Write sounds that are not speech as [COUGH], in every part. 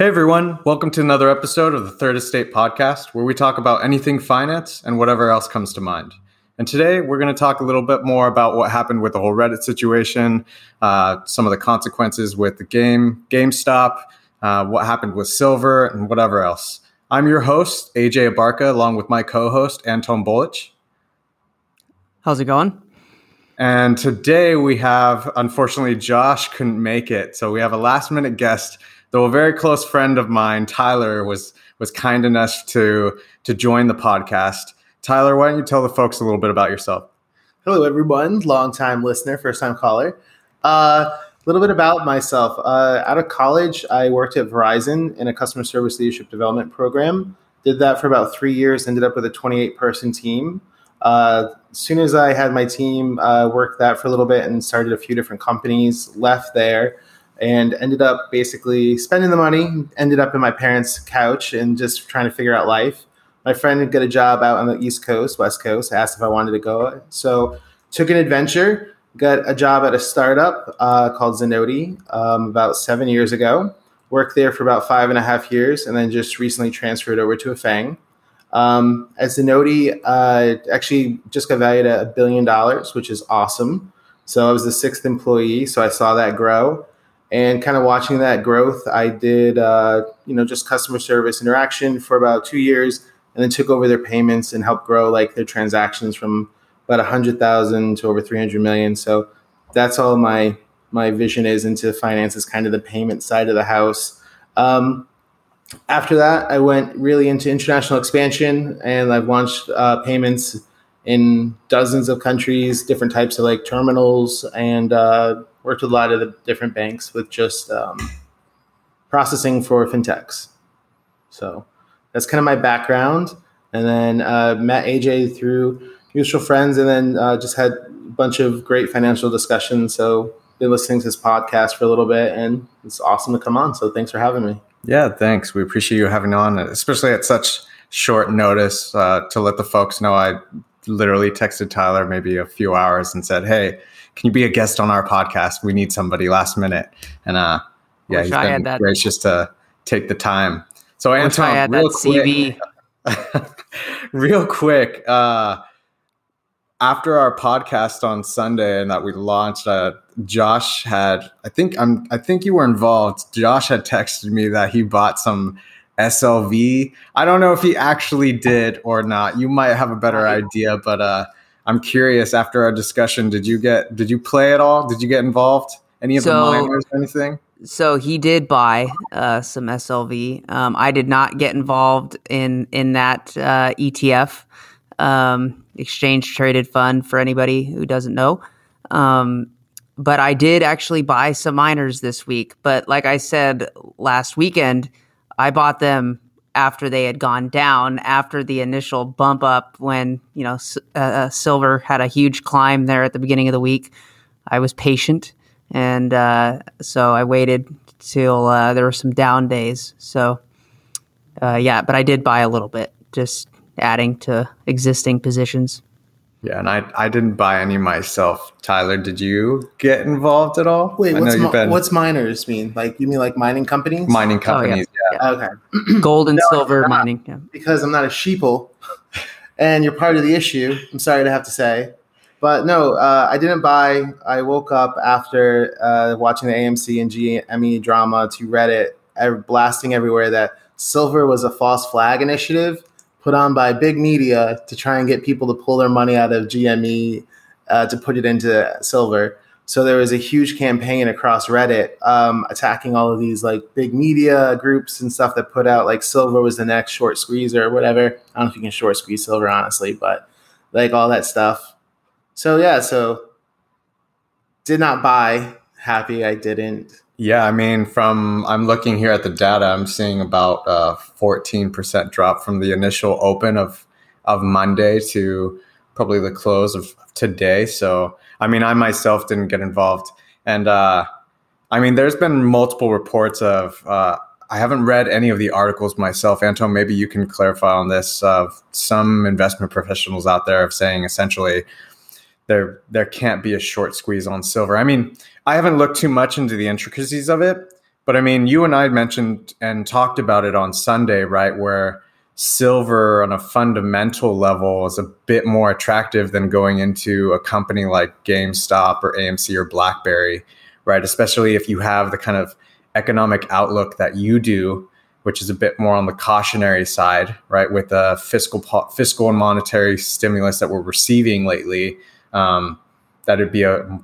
Hey everyone, welcome to another episode of the Third Estate podcast where we talk about anything finance and whatever else comes to mind. And today we're going to talk a little bit more about what happened with the whole Reddit situation, uh, some of the consequences with the game, GameStop, uh, what happened with silver, and whatever else. I'm your host, AJ Abarca, along with my co host, Anton Bolich. How's it going? And today we have, unfortunately, Josh couldn't make it. So we have a last minute guest though a very close friend of mine, Tyler, was was kind enough to to join the podcast. Tyler, why don't you tell the folks a little bit about yourself? Hello, everyone. Long time listener, first time caller. A uh, little bit about myself. Uh, out of college, I worked at Verizon in a customer service leadership development program. Did that for about three years. Ended up with a 28 person team. Uh, as soon as I had my team, uh, worked that for a little bit and started a few different companies. Left there and ended up basically spending the money, ended up in my parents' couch and just trying to figure out life. My friend got a job out on the East Coast, West Coast, asked if I wanted to go. So took an adventure, got a job at a startup uh, called Zenoti um, about seven years ago. Worked there for about five and a half years, and then just recently transferred over to Afang. Um, at Zenoti, uh, actually just got valued at a billion dollars, which is awesome. So I was the sixth employee, so I saw that grow and kind of watching that growth i did uh, you know just customer service interaction for about two years and then took over their payments and helped grow like their transactions from about 100000 to over 300 million. So that's all my my vision is into finance is kind of the payment side of the house. Um, after that i went really into international expansion and i've launched uh, payments in dozens of countries, different types of like terminals, and uh, worked with a lot of the different banks with just um, processing for fintechs. So that's kind of my background. And then uh, met AJ through mutual friends, and then uh, just had a bunch of great financial discussions. So been listening to this podcast for a little bit, and it's awesome to come on. So thanks for having me. Yeah, thanks. We appreciate you having on, especially at such short notice uh, to let the folks know I literally texted Tyler maybe a few hours and said, "Hey, can you be a guest on our podcast? We need somebody last minute." And uh, yeah, he's been gracious to take the time. So Anton, real quick, [LAUGHS] real quick, uh, after our podcast on Sunday and that we launched, uh, Josh had I think I'm I think you were involved. Josh had texted me that he bought some SLV. I don't know if he actually did or not. You might have a better idea, but uh, I'm curious. After our discussion, did you get did you play at all? Did you get involved? Any of so, the miners? Anything? So he did buy uh, some SLV. Um, I did not get involved in in that uh, ETF um, exchange traded fund. For anybody who doesn't know. Um, but I did actually buy some miners this week. But like I said last weekend, I bought them after they had gone down after the initial bump up when you know uh, uh, silver had a huge climb there at the beginning of the week i was patient and uh, so i waited till uh, there were some down days so uh, yeah but i did buy a little bit just adding to existing positions yeah, and I I didn't buy any myself. Tyler, did you get involved at all? Wait, what's, mi- been... what's miners mean? Like you mean like mining companies? Mining companies, oh, yeah. Okay. Gold and no, silver mining. Yeah. Because I'm not a sheeple, [LAUGHS] and you're part of the issue. I'm sorry to have to say, but no, uh, I didn't buy. I woke up after uh, watching the AMC and GME drama to Reddit, blasting everywhere that silver was a false flag initiative put on by big media to try and get people to pull their money out of GME uh, to put it into silver. So there was a huge campaign across Reddit um, attacking all of these like big media groups and stuff that put out like silver was the next short squeeze or whatever. I don't know if you can short squeeze silver honestly, but like all that stuff. So yeah, so did not buy. Happy I didn't. Yeah, I mean, from I'm looking here at the data, I'm seeing about a 14% drop from the initial open of of Monday to probably the close of today. So, I mean, I myself didn't get involved, and uh, I mean, there's been multiple reports of. Uh, I haven't read any of the articles myself. Anton, maybe you can clarify on this. Of some investment professionals out there of saying essentially there there can't be a short squeeze on silver. I mean, I haven't looked too much into the intricacies of it, But I mean, you and I mentioned and talked about it on Sunday, right? Where silver on a fundamental level is a bit more attractive than going into a company like GameStop or AMC or BlackBerry, right? Especially if you have the kind of economic outlook that you do, which is a bit more on the cautionary side, right? With the fiscal fiscal and monetary stimulus that we're receiving lately, um, that would be a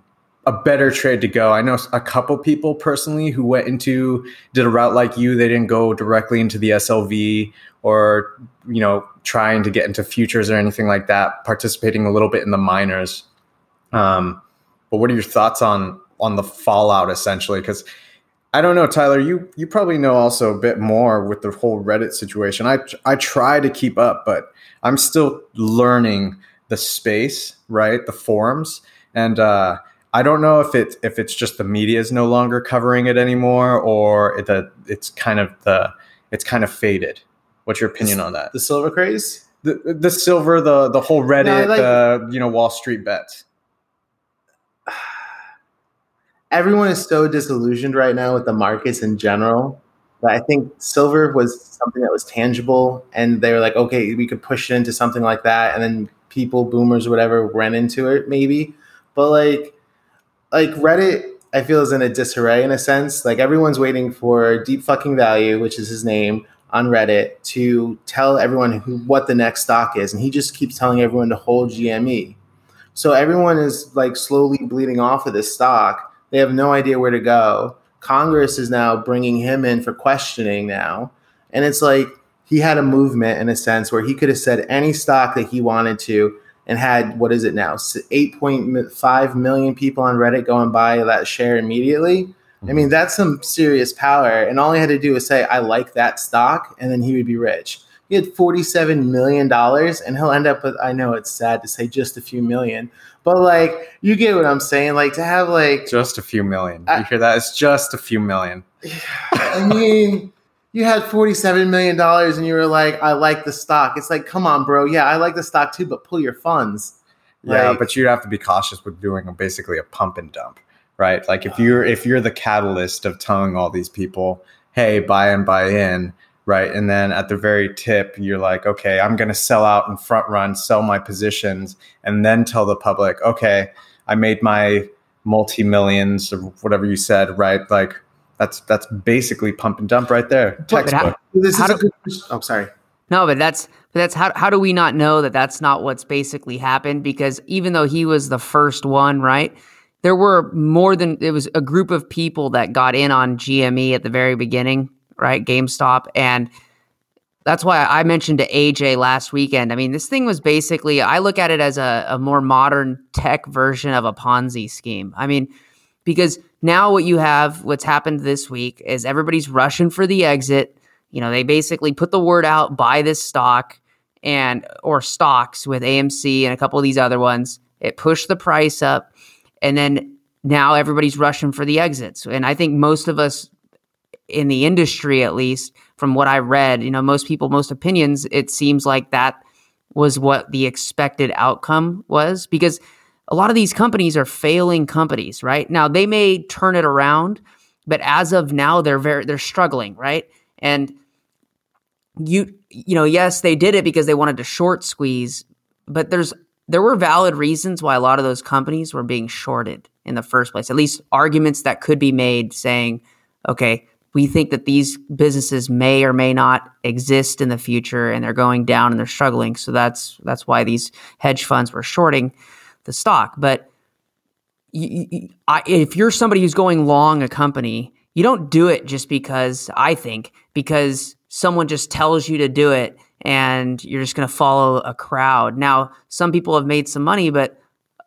a better trade to go. I know a couple people personally who went into did a route like you. They didn't go directly into the SLV or you know trying to get into futures or anything like that. Participating a little bit in the miners. Um, but what are your thoughts on on the fallout essentially? Because I don't know, Tyler. You you probably know also a bit more with the whole Reddit situation. I I try to keep up, but I'm still learning the space, right? The forums, and uh, I don't know if it's if it's just the media is no longer covering it anymore, or the it's kind of the it's kind of faded. What's your opinion on that? The silver craze, the the silver, the the whole Reddit, no, like, the you know Wall Street bets. [SIGHS] Everyone is so disillusioned right now with the markets in general. But I think silver was something that was tangible, and they were like, okay, we could push it into something like that, and then people, boomers, whatever, ran into it maybe. But like like Reddit, I feel is in a disarray in a sense. Like everyone's waiting for Deep Fucking Value, which is his name on Reddit, to tell everyone who what the next stock is, and he just keeps telling everyone to hold GME. So everyone is like slowly bleeding off of this stock. They have no idea where to go. Congress is now bringing him in for questioning now, and it's like he had a movement in a sense where he could have said any stock that he wanted to and had what is it now 8.5 million people on reddit go and buy that share immediately? Mm-hmm. i mean that's some serious power and all he had to do was say i like that stock and then he would be rich. He had 47 million dollars and he'll end up with i know it's sad to say just a few million but like you get what i'm saying? Like to have like just a few million. I, you hear that? It's just a few million. I mean you had $47 million and you were like, I like the stock. It's like, come on, bro. Yeah, I like the stock too, but pull your funds. Yeah, like, but you have to be cautious with doing a, basically a pump and dump, right? Like if you're if you're the catalyst of telling all these people, hey, buy and buy in, right? And then at the very tip, you're like, okay, I'm gonna sell out and front run, sell my positions, and then tell the public, okay, I made my multi millions or whatever you said, right? Like that's that's basically pump and dump right there. Textbook. How, this is do, a good. Oh, sorry. No, but that's but that's how how do we not know that that's not what's basically happened? Because even though he was the first one, right? There were more than it was a group of people that got in on GME at the very beginning, right? GameStop, and that's why I mentioned to AJ last weekend. I mean, this thing was basically I look at it as a, a more modern tech version of a Ponzi scheme. I mean, because now what you have, what's happened this week is everybody's rushing for the exit. You know, they basically put the word out, buy this stock and or stocks with AMC and a couple of these other ones. It pushed the price up, and then now everybody's rushing for the exits. And I think most of us in the industry, at least from what I read, you know, most people, most opinions, it seems like that was what the expected outcome was because a lot of these companies are failing companies, right? Now they may turn it around, but as of now they're very they're struggling, right? And you you know, yes, they did it because they wanted to short squeeze, but there's there were valid reasons why a lot of those companies were being shorted in the first place. At least arguments that could be made saying, okay, we think that these businesses may or may not exist in the future and they're going down and they're struggling. So that's that's why these hedge funds were shorting the stock. But you, you, I, if you're somebody who's going long a company, you don't do it just because I think because someone just tells you to do it and you're just going to follow a crowd. Now, some people have made some money, but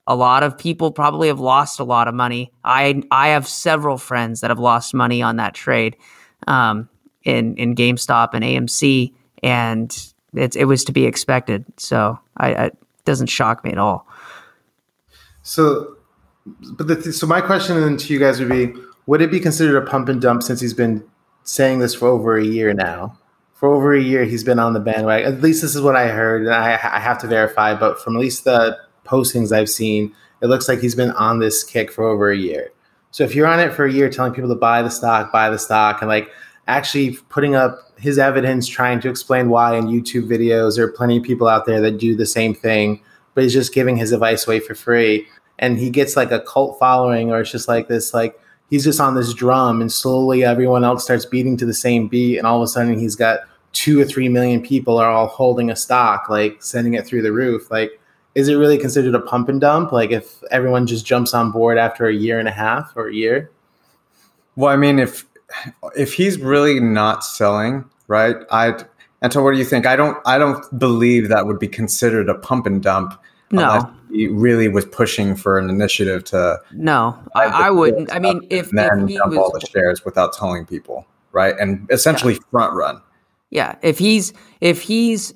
a lot of people probably have lost a lot of money. I I have several friends that have lost money on that trade um, in in GameStop and AMC, and it, was to be expected. So I, I, it doesn't shock me at all. So, but the, so my question then to you guys would be: Would it be considered a pump and dump since he's been saying this for over a year now? For over a year, he's been on the bandwagon. At least this is what I heard, and I, I have to verify. But from at least the postings I've seen, it looks like he's been on this kick for over a year. So if you're on it for a year telling people to buy the stock, buy the stock, and like actually putting up his evidence, trying to explain why in YouTube videos, there are plenty of people out there that do the same thing, but he's just giving his advice away for free. And he gets like a cult following, or it's just like this, like he's just on this drum, and slowly everyone else starts beating to the same beat, and all of a sudden he's got two or three million people are all holding a stock, like sending it through the roof. Like, is it really considered a pump and dump? Like, if everyone just jumps on board after a year and a half or a year? Well, I mean, if if he's really not selling, right? I and so what do you think? I don't I don't believe that would be considered a pump and dump. No, he really was pushing for an initiative to. No, I, I wouldn't. I mean, if then if he dump was, all the shares without telling people, right? And essentially front run. Yeah, if he's if he's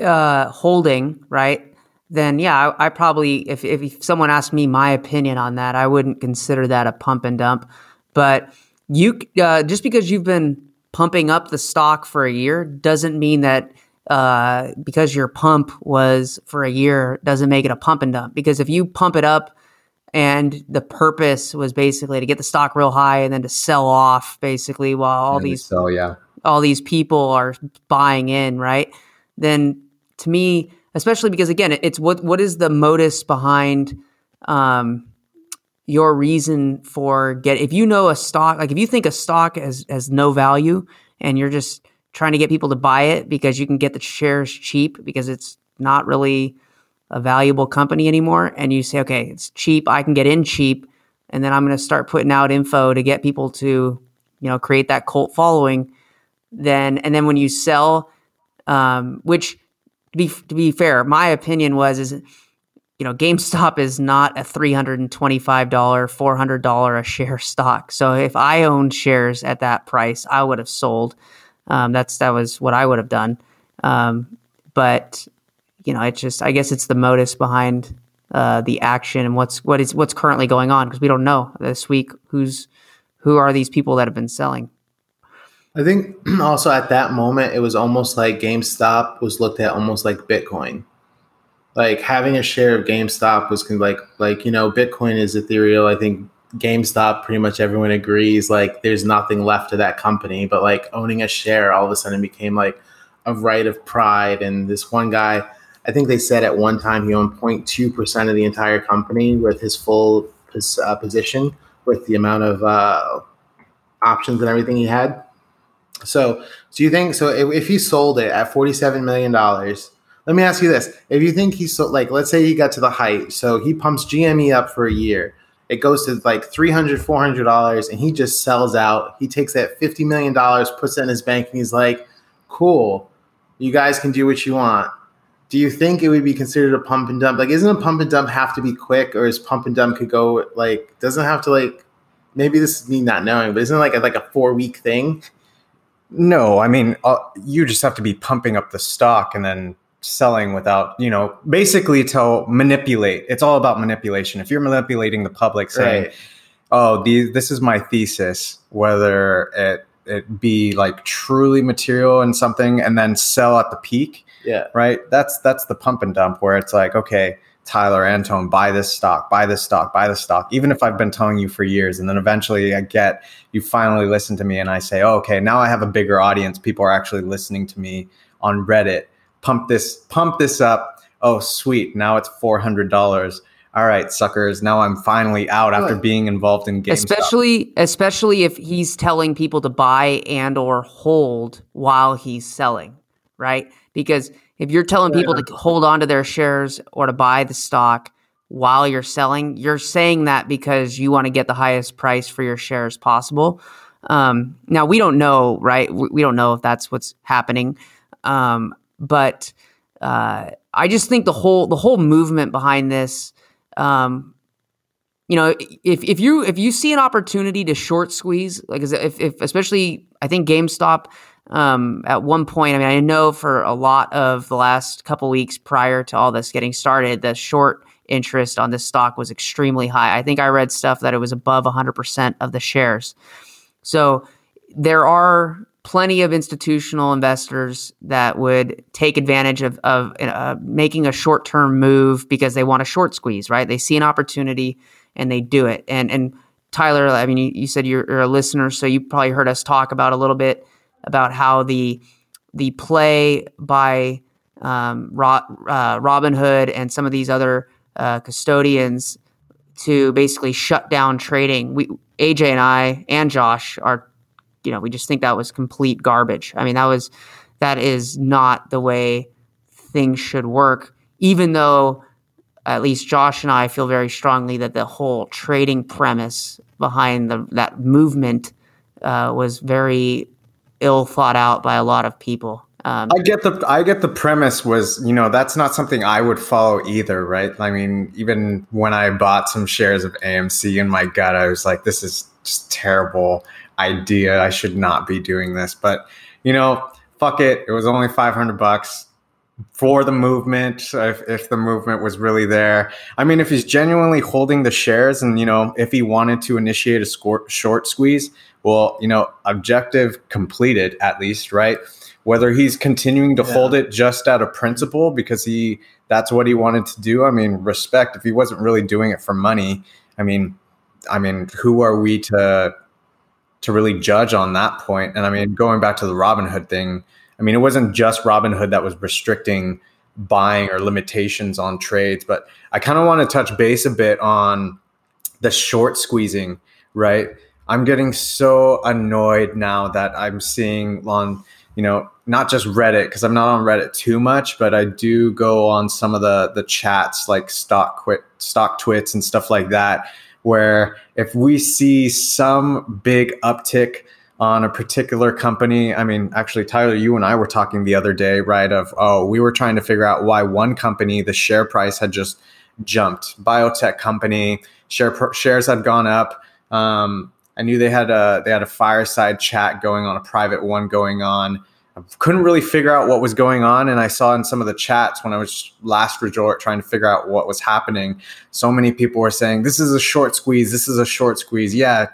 uh, holding right, then yeah, I, I probably if if someone asked me my opinion on that, I wouldn't consider that a pump and dump. But you uh, just because you've been pumping up the stock for a year doesn't mean that uh, because your pump was for a year doesn't make it a pump and dump. Because if you pump it up and the purpose was basically to get the stock real high and then to sell off basically while all And these so yeah, all these people are buying in, right? Then to me, especially because again, it's what what is the modus behind um, your reason for get if you know a stock like if you think a stock has has no value and you're just trying to get people to buy it because you can get the shares cheap because it's not really a valuable company anymore and you say okay it's cheap i can get in cheap and then i'm going to start putting out info to get people to you know create that cult following then and then when you sell um, which to be to be fair my opinion was is you know GameStop is not a $325 $400 a share [LAUGHS] stock. So if i owned shares at that price i would have sold. Um, that's that was what i would have done. Um, but you know it's just i guess it's the modus behind uh, the action and what's what is what's currently going on because we don't know this week who's who are these people that have been selling. I think [CLEARS THROAT] also at that moment, it was almost like GameStop was looked at almost like Bitcoin. Like having a share of GameStop was like like you know Bitcoin is ethereal. I think GameStop pretty much everyone agrees like there's nothing left of that company, but like owning a share all of a sudden became like a right of pride. And this one guy, I think they said at one time he owned 0.2 percent of the entire company with his full pos- uh, position with the amount of uh, options and everything he had. So, do you think so? If, if he sold it at forty-seven million dollars, let me ask you this: If you think he's so, like, let's say he got to the height, so he pumps GME up for a year, it goes to like 300 400 dollars, and he just sells out. He takes that fifty million dollars, puts it in his bank, and he's like, "Cool, you guys can do what you want." Do you think it would be considered a pump and dump? Like, isn't a pump and dump have to be quick, or is pump and dump could go like doesn't have to like? Maybe this is me not knowing, but isn't it like a, like a four week thing? No, I mean, uh, you just have to be pumping up the stock and then selling without, you know, basically to manipulate. It's all about manipulation. If you're manipulating the public saying, Right. "Oh, the, this is my thesis," whether it it be like truly material and something, and then sell at the peak, Yeah. right? That's that's the pump and dump where it's like, okay, Tyler Anton, buy this stock, buy this stock, buy this stock. Even if I've been telling you for years, and then eventually I get you finally listen to me, and I say, oh, okay, now I have a bigger audience. People are actually listening to me on Reddit. Pump this, pump this up. Oh, sweet! Now it's four hundred dollars. All right, suckers. Now I'm finally out after being involved in GameStop. especially especially if he's telling people to buy and or hold while he's selling right because if you're telling people to hold on to their shares or to buy the stock while you're selling you're saying that because you want to get the highest price for your shares possible um, now we don't know right we, we don't know if that's what's happening um, but uh, i just think the whole the whole movement behind this um, you know, if if you if you see an opportunity to short squeeze, like if, if especially I think GameStop um, at one point, I mean, I know for a lot of the last couple weeks prior to all this getting started, the short interest on this stock was extremely high. I think I read stuff that it was above 100% of the shares. So there are plenty of institutional investors that would take advantage of, of uh, making a short term move because they want a short squeeze, right? They see an opportunity and they do it. And and Tyler, I mean, you, you said you're, you're, a listener, so you probably heard us talk about a little bit about how the the play by um, Ro- uh, Robinhood and some of these other uh, custodians to basically shut down trading. We AJ and I and Josh are, you know, we just think that was complete garbage. I mean, that was that is not the way things should work. Even though, at least Josh and I feel very strongly that the whole trading premise behind the, that movement uh, was very ill thought out by a lot of people. Um, I get the I get the premise was you know that's not something I would follow either, right? I mean, even when I bought some shares of AMC in my gut, I was like, this is just terrible idea. I should not be doing this. But you know, fuck it. It was only five hundred bucks for the movement. If, if the movement was really there, I mean, if he's genuinely holding the shares, and you know, if he wanted to initiate a score, short squeeze, well, you know, objective completed at least, right? whether he's continuing to yeah. hold it just out of principle because he that's what he wanted to do i mean respect if he wasn't really doing it for money i mean i mean who are we to to really judge on that point. And i mean going back to the robinhood thing i mean it wasn't just robinhood that was restricting buying or limitations on trades but i kind of want to touch base a bit on the short squeezing right? I'm getting so annoyed now that i'm seeing on you know not just Reddit because I'm not on Reddit too much, but I do go on some of the the chats like stock quit StockTwits and stuff like that where if we see some big uptick on a particular company, I mean actually Tyler you and I were talking the other day right of oh we were trying to figure out why one company the share price had just jumped. Biotech company share shares had gone up. Um, I knew they had a they had a fireside chat going on a private one going on couldn't really figure out what was going on. And I saw in some of the chats when I was last resort trying to figure out what was happening, so many people were saying, This is a short squeeze. This is a short squeeze. Yeah,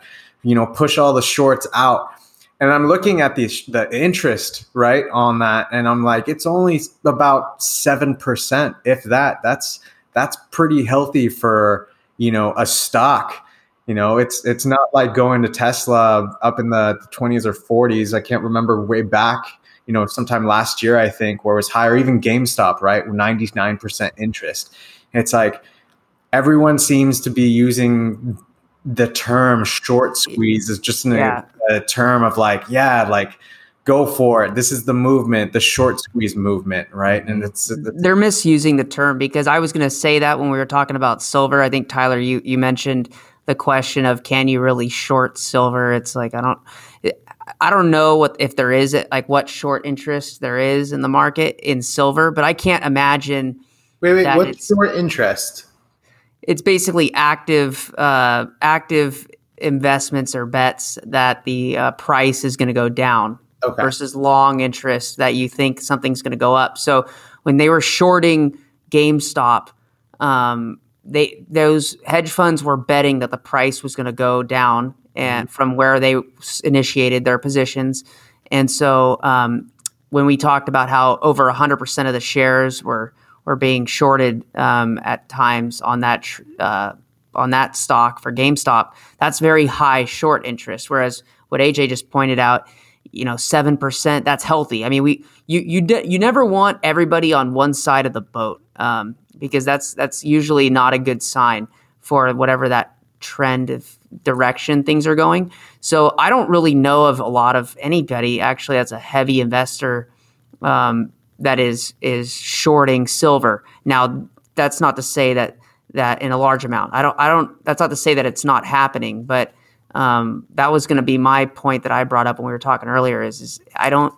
you know, push all the shorts out. And I'm looking at the the interest right on that, and I'm like, it's only about seven percent, if that. That's that's pretty healthy for you know a stock. You know, it's it's not like going to Tesla up in the 20s or 40s. I can't remember way back you know, sometime last year, I think, where it was higher, even GameStop, right? 99% interest. it's like everyone seems to be using the term short squeeze is just yeah. a, a term of like, yeah, like go for it. This is the movement, the short squeeze movement, right? And it's, it's they're misusing the term because I was going to say that when we were talking about silver. I think Tyler, you you mentioned the question of can you really short silver? It's like I don't. I don't know what if there is like what short interest there is in the market in silver, but I can't imagine. Wait, wait, what's short interest? It's basically active, uh, active investments or bets that the uh, price is going to go down okay. versus long interest that you think something's going to go up. So when they were shorting GameStop, um, they those hedge funds were betting that the price was going to go down and mm-hmm. from where they initiated their positions. And so um, when we talked about how over 100% of the shares were were being shorted um, at times on that uh, on that stock for GameStop, that's very high short interest. Whereas what AJ just pointed out, you know, seven percent, that's healthy. I mean, we you you de- you never want everybody on one side of the boat um, because that's that's usually not a good sign for whatever that trend of direction things are going. So I don't really know of a lot of anybody actually that's a heavy investor um, that is is shorting silver. Now that's not to say that that in a large amount. I don't I don't that's not to say that it's not happening, but um, that was going to be my point that I brought up when we were talking earlier. Is, is I don't.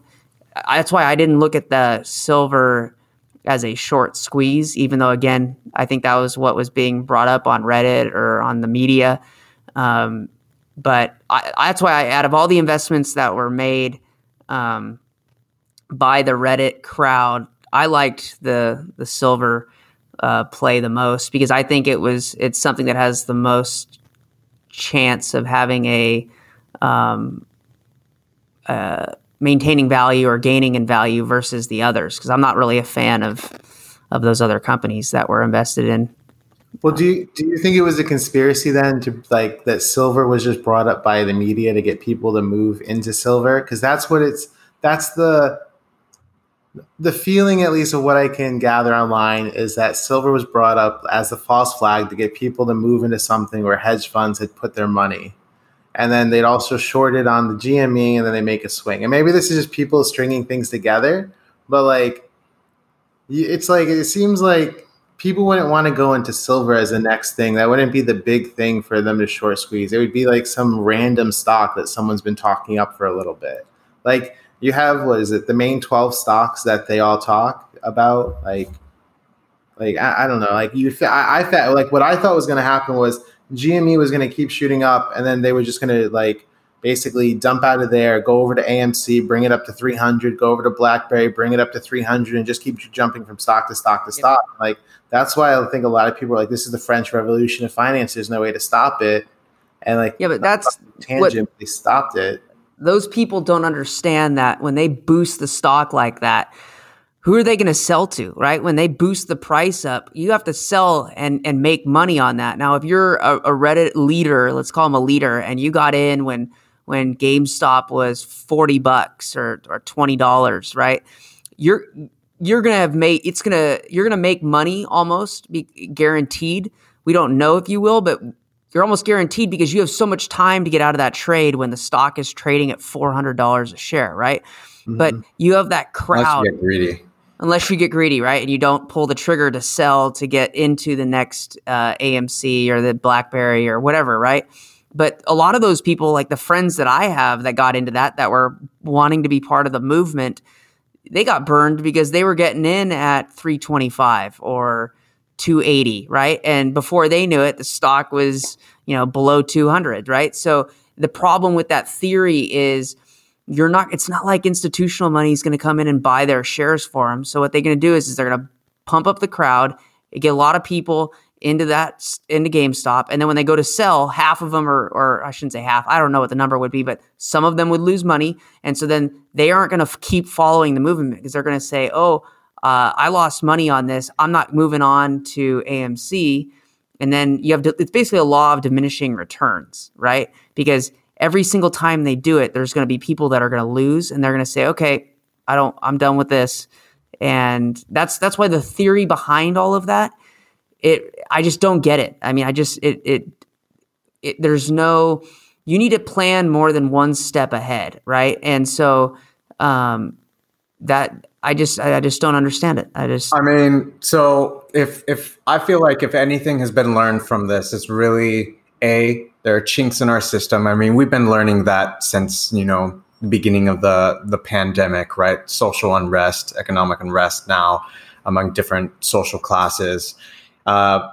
That's why I didn't look at the silver as a short squeeze, even though again I think that was what was being brought up on Reddit or on the media. Um, but I, that's why, I, out of all the investments that were made um, by the Reddit crowd, I liked the the silver uh, play the most because I think it was it's something that has the most chance of having a um, uh, maintaining value or gaining in value versus the others because I'm not really a fan of of those other companies that were invested in Well, do you do you think it was a conspiracy then to like that silver was just brought up by the media to get people to move into silver? Because that's what it's that's the the feeling at least of what I can gather online is that silver was brought up as the false flag to get people to move into something where hedge funds had put their money. And then they'd also short it on the GME and then they make a swing. And maybe this is just people stringing things together, but like it's like it seems like people wouldn't want to go into silver as the next thing. That wouldn't be the big thing for them to short squeeze. It would be like some random stock that someone's been talking up for a little bit. Like you have what is it the main 12 stocks that they all talk about? Like like i, I don't know. Like you I, I thought like what i thought was going to happen was gme was going to keep shooting up and then they were just going to like basically dump out of there go over to amc bring it up to 300 go over to blackberry bring it up to 300 and just keep jumping from stock to stock to stock. Like that's why i think a lot of people are like this is the french revolution of finance there's no way to stop it. And like yeah but that's tangent what, they stopped it those people don't understand that when they boost the stock like that, who are they going to sell to, right? When they boost the price up, you have to sell and, and make money on that. Now, if you're a, a Reddit leader, let's call them a leader, and you got in when when GameStop was 40 bucks or, or $20, right? You're you're gonna have made it's gonna you're gonna make money almost be guaranteed. We don't know if you will, but you're almost guaranteed because you have so much time to get out of that trade when the stock is trading at $400 a share, right? Mm-hmm. But you have that crowd. Unless you get greedy. Unless you get greedy, right? And you don't pull the trigger to sell to get into the next uh, AMC or the BlackBerry or whatever, right? But a lot of those people, like the friends that I have that got into that, that were wanting to be part of the movement, they got burned because they were getting in at 325 or 280, right? And before they knew it, the stock was, you know, below 200, right? So the problem with that theory is you're not, it's not like institutional money is going to come in and buy their shares for them. So what they're going to do is, is they're going to pump up the crowd, get a lot of people into that, into GameStop. And then when they go to sell, half of them, or, or I shouldn't say half, I don't know what the number would be, but some of them would lose money. And so then they aren't going to f- keep following the movement because they're going to say, oh, uh, I lost money on this. I'm not moving on to AMC. And then you have, it's basically a law of diminishing returns, right? Because every single time they do it, there's going to be people that are going to lose and they're going to say, okay, I don't, I'm done with this. And that's, that's why the theory behind all of that, it, I just don't get it. I mean, I just, it, it, it there's no, you need to plan more than one step ahead, right? And so, um, that I just I just don't understand it. I just I mean, so if if I feel like if anything has been learned from this, it's really a there are chinks in our system. I mean, we've been learning that since you know the beginning of the the pandemic, right? Social unrest, economic unrest now among different social classes. Uh,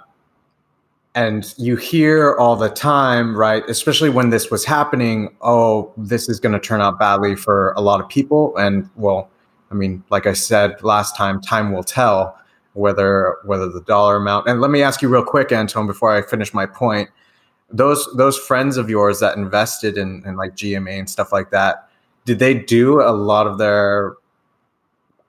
and you hear all the time, right? Especially when this was happening, oh, this is going to turn out badly for a lot of people. And well, I mean, like I said last time, time will tell whether whether the dollar amount. And let me ask you real quick, Anton, before I finish my point. Those those friends of yours that invested in, in like GMA and stuff like that, did they do a lot of their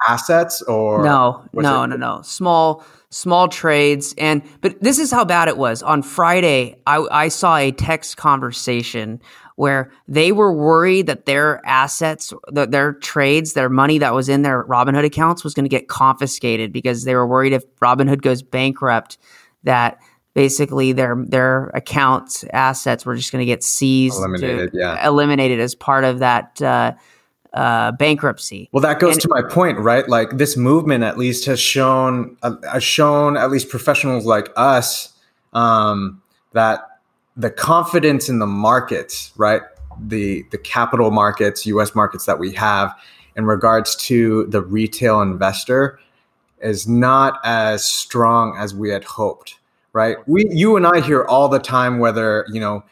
assets or no no it- no no small small trades and but this is how bad it was on friday i, I saw a text conversation where they were worried that their assets, that their trades, their money that was in their Robinhood accounts was going to get confiscated because they were worried if Robinhood goes bankrupt, that basically their their accounts assets were just going to get seized, eliminated, to, yeah, eliminated as part of that. Uh, uh, bankruptcy. Well, that goes and, to my point, right? Like this movement, at least, has shown uh, has shown at least professionals like us um, that the confidence in the markets, right? The the capital markets, US markets that we have in regards to the retail investor is not as strong as we had hoped, right? We you and I hear all the time whether, you know,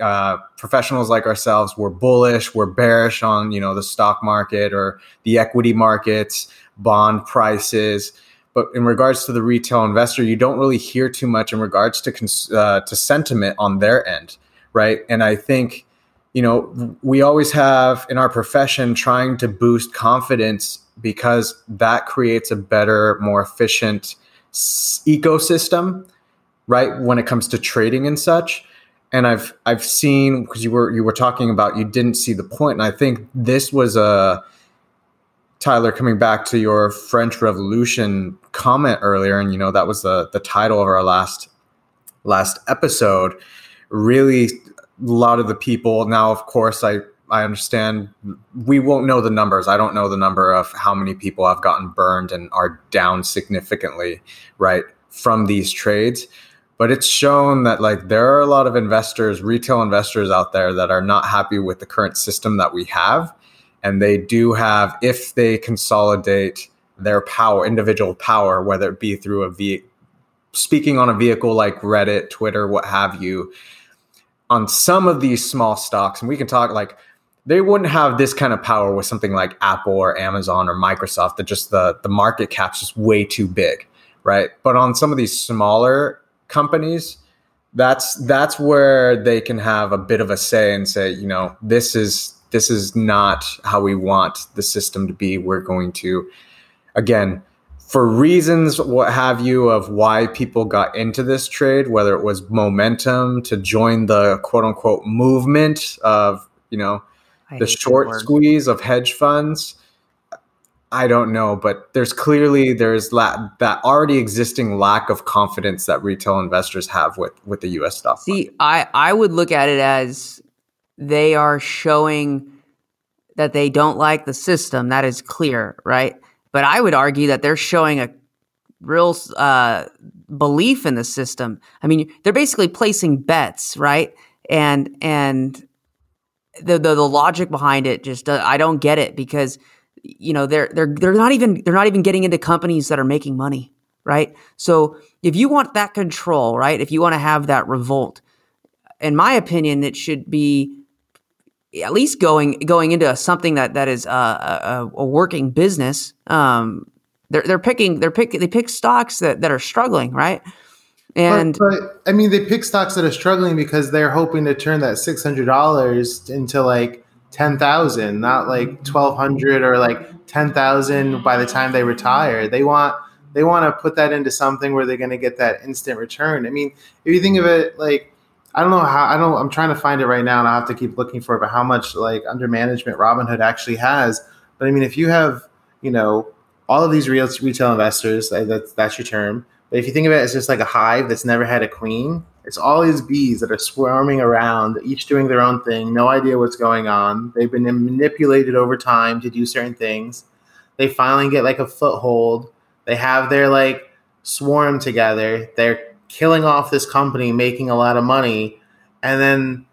uh, professionals like ourselves were bullish, we're bearish on, you know, the stock market or the equity markets, bond prices but in regards to the retail investor, you don't really hear too much in regards to cons- uh, to sentiment on their end, right? And I think you know we always have in our profession trying to boost confidence because that creates a better, more efficient s- ecosystem right? When it comes to trading and such. And I've I've seen because you were you were talking about you didn't see the point, and I think this was a Tyler coming back to your French Revolution comment earlier, and you know that was the the title of our last last episode. Really, a lot of the people now, of course, I I understand we won't know the numbers. I don't know the number of how many people have gotten burned and are down significantly, right, from these trades. But it's shown that like there are a lot of investors, retail investors out there that are not happy with the current system that we have. And they do have, if they consolidate their power, individual power, whether it be through a V speaking on a vehicle like Reddit, Twitter, what have you, on some of these small stocks, and we can talk like they wouldn't have this kind of power with something like Apple or Amazon or Microsoft that just the the market cap's just way too big, right? But on some of these smaller companies, that's that's where they can have a bit of a say and say, you know, this is this is not how we want the system to be. We're going to again for reasons what have you of why people got into this trade whether it was momentum to join the quote unquote movement of you know the short squeeze of hedge funds i don't know but there's clearly there's la- that already existing lack of confidence that retail investors have with with the us stock see i i would look at it as they are showing that they don't like the system that is clear right but I would argue that they're showing a real uh, belief in the system. I mean, they're basically placing bets, right? And and the the, the logic behind it just uh, I don't get it because you know they're they're they're not even they're not even getting into companies that are making money, right? So if you want that control, right? If you want to have that revolt, in my opinion, it should be at least going going into something that that is a, a, a working business. Um, they're they're picking they're pick they pick stocks that that are struggling, right? And but, but, I mean, they pick stocks that are struggling because they're hoping to turn that six hundred dollars into like ten thousand, not like twelve hundred or like ten thousand by the time they retire. They want they want to put that into something where they're going to get that instant return. I mean, if you think of it like I don't know how I don't I'm trying to find it right now and I have to keep looking for it, but how much like under management Robinhood actually has. But I mean if you have, you know, all of these real retail investors, that's that's your term. But if you think of it as just like a hive that's never had a queen, it's all these bees that are swarming around, each doing their own thing, no idea what's going on. They've been manipulated over time to do certain things. They finally get like a foothold. They have their like swarm together. They're killing off this company, making a lot of money, and then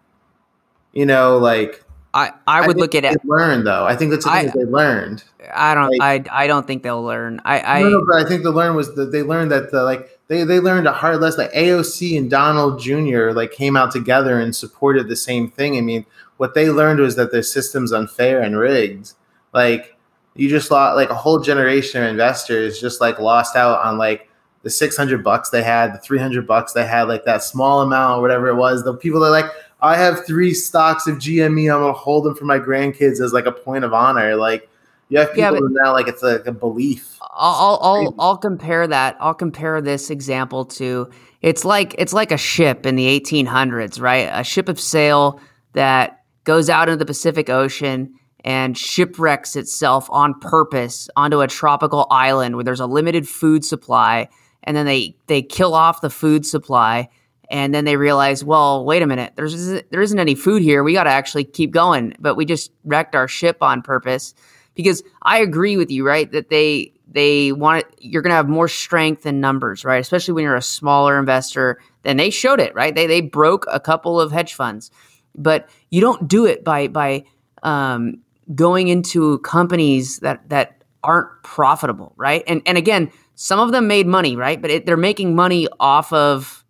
you know, like I, I would I look at it. Learn though. I think that's the thing they learned. I don't. Like, I I don't think they'll learn. I I, no, no, but I think the learn was that they learned that the like they they learned a hard lesson. Like AOC and Donald Jr. like came out together and supported the same thing. I mean, what they learned was that the system's unfair and rigged. Like you just lost like a whole generation of investors just like lost out on like the 600 bucks they had, the 300 bucks they had, like that small amount or whatever it was. The people that like, I have three stocks of GME. I'm gonna hold them for my grandkids as like a point of honor. Like you have people yeah, now like it's like a belief. I'll I'll I'll compare that. I'll compare this example to it's like it's like a ship in the 1800s, right? A ship of sail that goes out into the Pacific Ocean and shipwrecks itself on purpose onto a tropical island where there's a limited food supply and then they they kill off the food supply and then they realize well wait a minute there's there isn't any food here. We got to actually keep going. But we just wrecked our ship on purpose. Because i agree with you right that they they want it you're going to have more strength in numbers right? Especially when you're a smaller investor and they showed it right? They they broke a couple of hedge funds. But you don't do it by by um, going into companies that that aren't profitable right? And and again some of them made money, right? But it, they're making money off of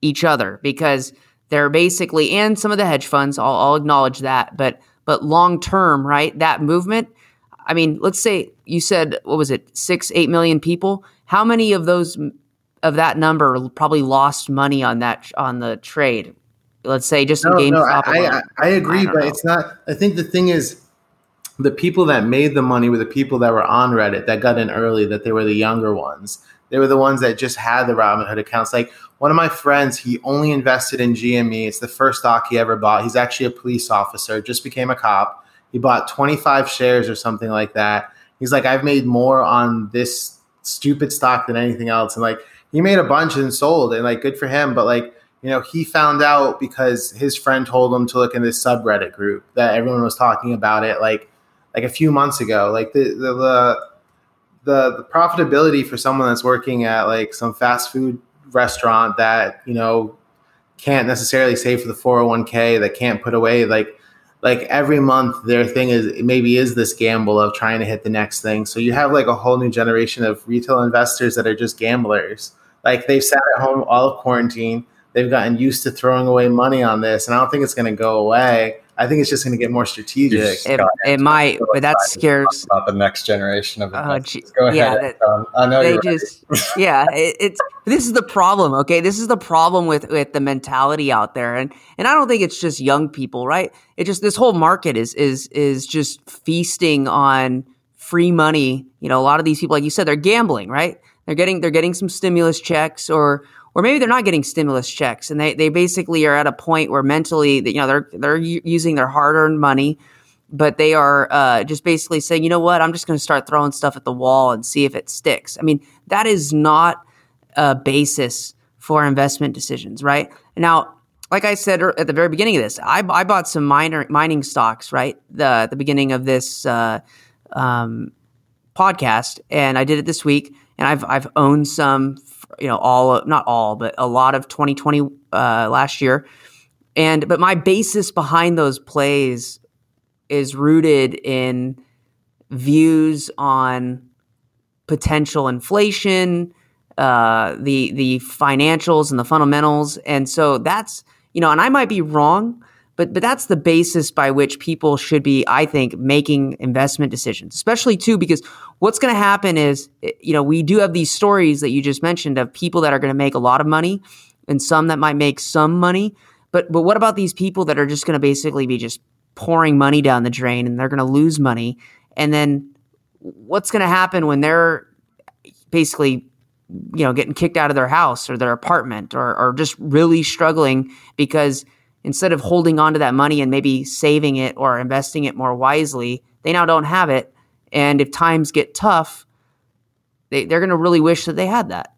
each other because they're basically, and some of the hedge funds, I'll, I'll acknowledge that. But but long term, right? That movement. I mean, let's say you said what was it, six, eight million people? How many of those of that number probably lost money on that on the trade? Let's say just no, in GameStop. No, I, I, I, agree, I but know. it's not. I think the thing is, the people that made the money were the people that were on Reddit that got in early, that they were the younger ones. they were the ones that just had the Robinhood accounts. Like one of my friends, he only invested in GME. It's the first stock he ever bought. He's actually a police officer, just became a cop. He bought 25 shares or something like that. He's like, I've made more on this stupid stock than anything else. And like, he made a bunch and sold, and like, good for him. But like, you know, he found out because his friend told him to look in this subreddit group that everyone was talking about it like like a few months ago. Like the the the, the, the profitability for someone that's working at like some fast food restaurant that, you know, can't necessarily save for the 401k, that can't put away like like every month their thing is maybe is this gamble of trying to hit the next thing. So you have like a whole new generation of retail investors that are just gamblers. Like they've sat at home all of quarantine they've gotten used to throwing away money on this, and I don't think it's going to go away. I think it's just going to get more strategic. It, it might, but that scares about the next generation of Oh, investors. Go ahead. yeah, that- um, I know they you're just yeah it, it's this is the problem okay this is the problem with with the mentality out there and and i don't think it's just young people right it just this whole market is is is just feasting on free money you know a lot of these people like you said they're gambling right they're getting they're getting some stimulus checks or or maybe they're not getting stimulus checks and they they basically are at a point where mentally you know they're they're using their hard-earned money but they are uh, just basically saying, you know what, I'm just going to start throwing stuff at the wall and see if it sticks. I mean, that is not a basis for investment decisions, right? Now, like I said at the very beginning of this, I, I bought some mining stocks, right? The the beginning of this uh, um, podcast, and I did it this week, and I've I've owned some, you know, all not all, but a lot of 2020 uh, last year, and but my basis behind those plays is rooted in views on potential inflation, uh, the the financials and the fundamentals, and so that's you know, and I might be wrong, but but that's the basis by which people should be, I think, making investment decisions, especially too because what's going to happen is eh, you know we do have these stories that you just mentioned of people that are going to make a lot of money and some that might make some money, but but what about these people that are just going to basically be just pouring money down the drain and they're going to lose money? And then what's going to happen when they're basically you know getting kicked out of their house or their apartment or, or just really struggling because instead of holding on to that money and maybe saving it or investing it more wisely they now don't have it and if times get tough they, they're going to really wish that they had that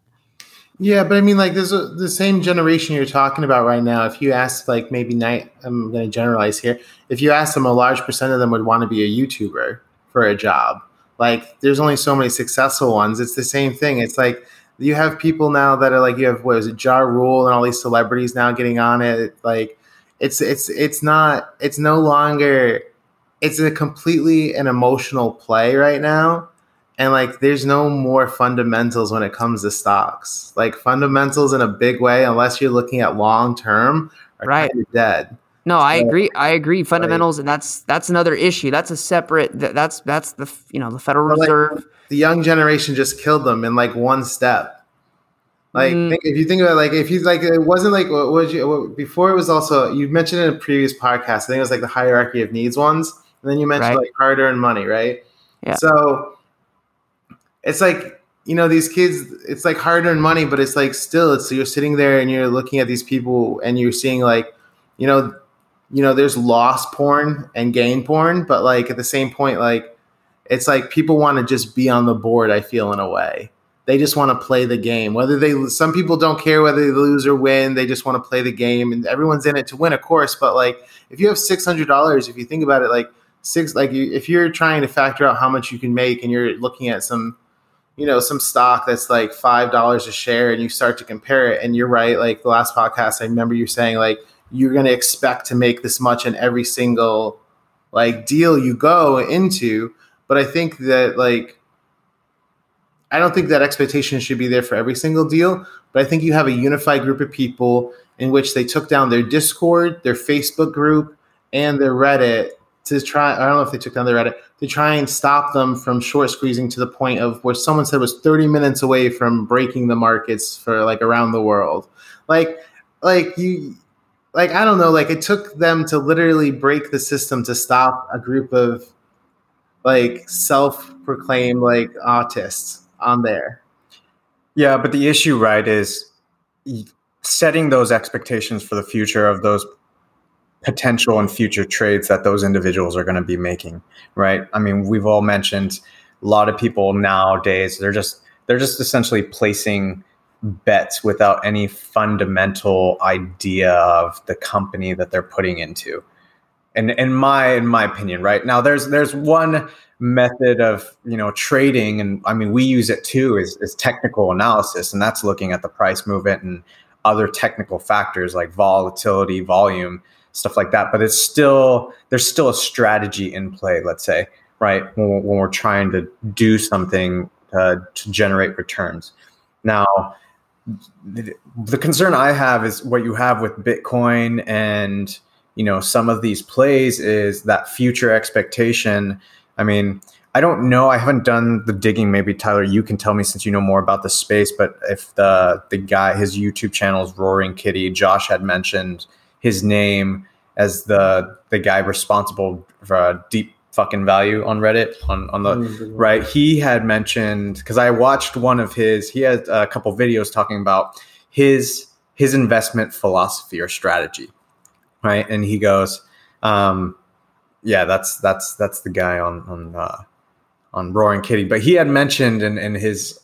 Yeah, but I mean, like, there's a, the same generation you're talking about right now. If you ask, like, maybe night, I'm going to generalize here. If you ask them, a large percent of them would want to be a YouTuber for a job. Like, there's only so many successful ones. It's the same thing. It's like you have people now that are like, you have what is it, Ja Rule and all these celebrities now getting on it. Like, it's it's it's not. It's no longer. It's a completely an emotional play right now and like there's no more fundamentals when it comes to stocks like fundamentals in a big way unless you're looking at long term are Right. kind of dead no i agree i agree fundamentals and that's that's another issue that's a separate that's that's the you know the federal But, like, reserve the young generation just killed them in like one step like Mm. think, if you think about it, like if you like it wasn't like what was you what, before it was also you mentioned in a previous podcast i think it was like the hierarchy of needs ones and then you mentioned Right. like hard-earned money right Yeah. so it's like you know these kids it's like hard-earned money but it's like still it's you're sitting there and you're looking at these people and you're seeing like you know you know there's loss porn and gain porn but like at the same point like it's like people want to just be on the board i feel in a way they just want to play the game. Whether they some people don't care whether they lose or win they just want to play the game and everyone's in it to win of course but like if you have $600 if you think about it like six like you, if you're trying to factor out how much you can make and you're looking at some you know some stock that's like five dollars a share and you start to compare it and you're right like the last podcast i remember you saying like you're going to expect to make this much in every single like deal you go into but i think that like i don't think that expectation should be there for every single deal but i think you have a unified group of people in which they took down their discord their facebook group and their reddit to try i don't know if they took down their reddit to try and stop them from short squeezing to the point of where someone said was 30 minutes away from breaking the markets for like around the world. Like like you like i don't know like it took them to literally break the system to stop a group of like self-proclaimed like autists on there Yeah, but the issue, right, is setting those expectations for the future of those potential and future trades that those individuals are going to be making, right? I mean, we've all mentioned a lot of people nowadays they're just they're just essentially placing bets without any fundamental idea of the company that they're putting into. And in my in my opinion, right now, there's there's one method of you know trading, and I mean we use it too is, is technical analysis, and that's looking at the price movement and other technical factors like volatility, volume, stuff like that. But it's still there's still a strategy in play. Let's say right when, when we're trying to do something uh, to generate returns. Now the concern I have is what you have with Bitcoin and you know some of these plays is that future expectation. I mean, I don't know. I haven't done the digging. Maybe Tyler, you can tell me since you know more about the space. But if the the guy, his YouTube channel is Roaring Kitty, Josh had mentioned his name as the the guy responsible for deep fucking value on Reddit on on the mm-hmm. right. He had mentioned because I watched one of his. He had a couple videos talking about his his investment philosophy or strategy, right? And he goes, um, "Yeah, that's that's that's the guy on on uh, on Roaring Kitty." But he had mentioned in in his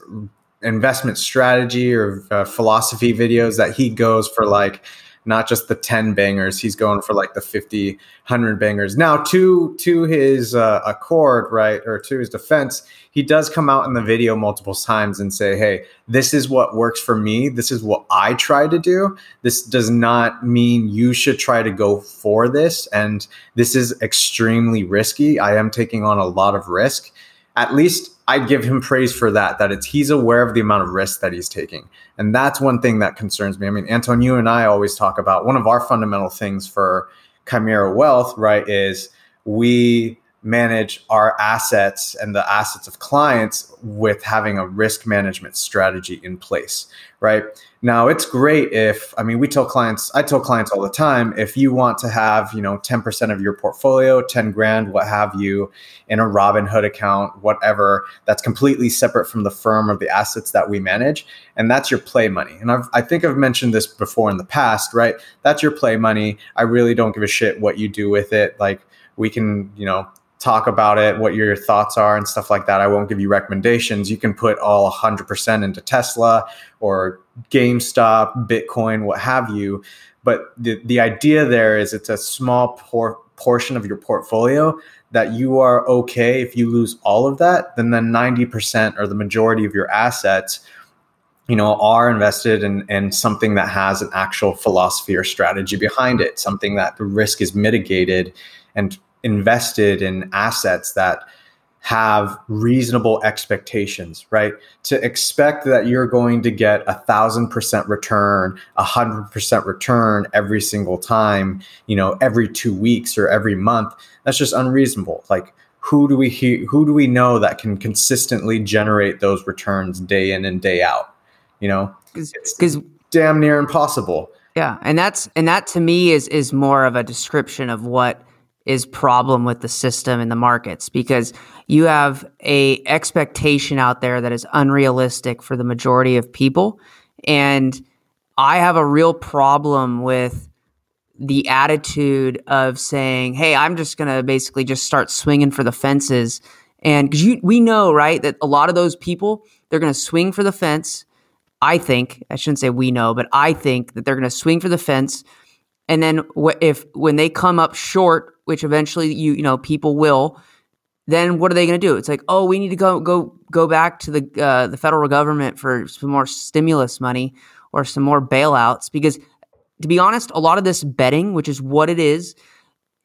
investment strategy or uh, philosophy videos that he goes for like not just the 10 bangers. He's going for like the 50 100 bangers. Now to to his uh, accord right or to his defense he does come out in the video multiple times and say hey this is what works for me. This is what i try to do. This does not mean you should try to go for this and this is extremely risky. I am taking on a lot of risk at least I give him praise for that. That it's he's aware of the amount of risk that he's taking, and that's one thing that concerns me. I mean, Anton, you and I always talk about one of our fundamental things for Chimera Wealth, right? Is we manage our assets and the assets of clients with having a risk management strategy in place, right? Now, it's great if, I mean, we tell clients, I tell clients all the time, if you want to have, you know, 10% of your portfolio, 10 grand, what have you, in a Robinhood account, whatever, that's completely separate from the firm or the assets that we manage. And that's your play money. And I've, I think I've mentioned this before in the past, right? That's your play money. I really don't give a shit what you do with it. Like, we can, you know, talk about it, what your thoughts are, and stuff like that. I won't give you recommendations. You can put all 100% into Tesla or GameStop, Bitcoin, what have you. But the, the idea there is it's a small por- portion of your portfolio that you are okay if you lose all of that, then then 90% or the majority of your assets you know are invested in, in something that has an actual philosophy or strategy behind it something that the risk is mitigated and invested in assets that have reasonable expectations, right? To expect that you're going to get a thousand percent return, a hundred percent return every single time, you know, every two weeks or every month, that's just unreasonable. Like, who do we who do we know that can consistently generate those returns day in and day out? You know, because damn near impossible. Yeah, and that's and that to me is is more of a description of what is problem with the system and the markets because you have a expectation out there that is unrealistic for the majority of people. And i have a real problem with the attitude of saying hey i'm just going to basically just start swinging for the fences. And because we know right that a lot of those people they're going to swing for the fence i think i shouldn't say we know but i think that they're going to swing for the fence and then if when they come up short which eventually you you know people will, then what are they going to do? It's like, oh, we need to go go go back to the uh, the federal government for some more stimulus money or some more bailouts because to be honest, a lot of this betting, which is what it is,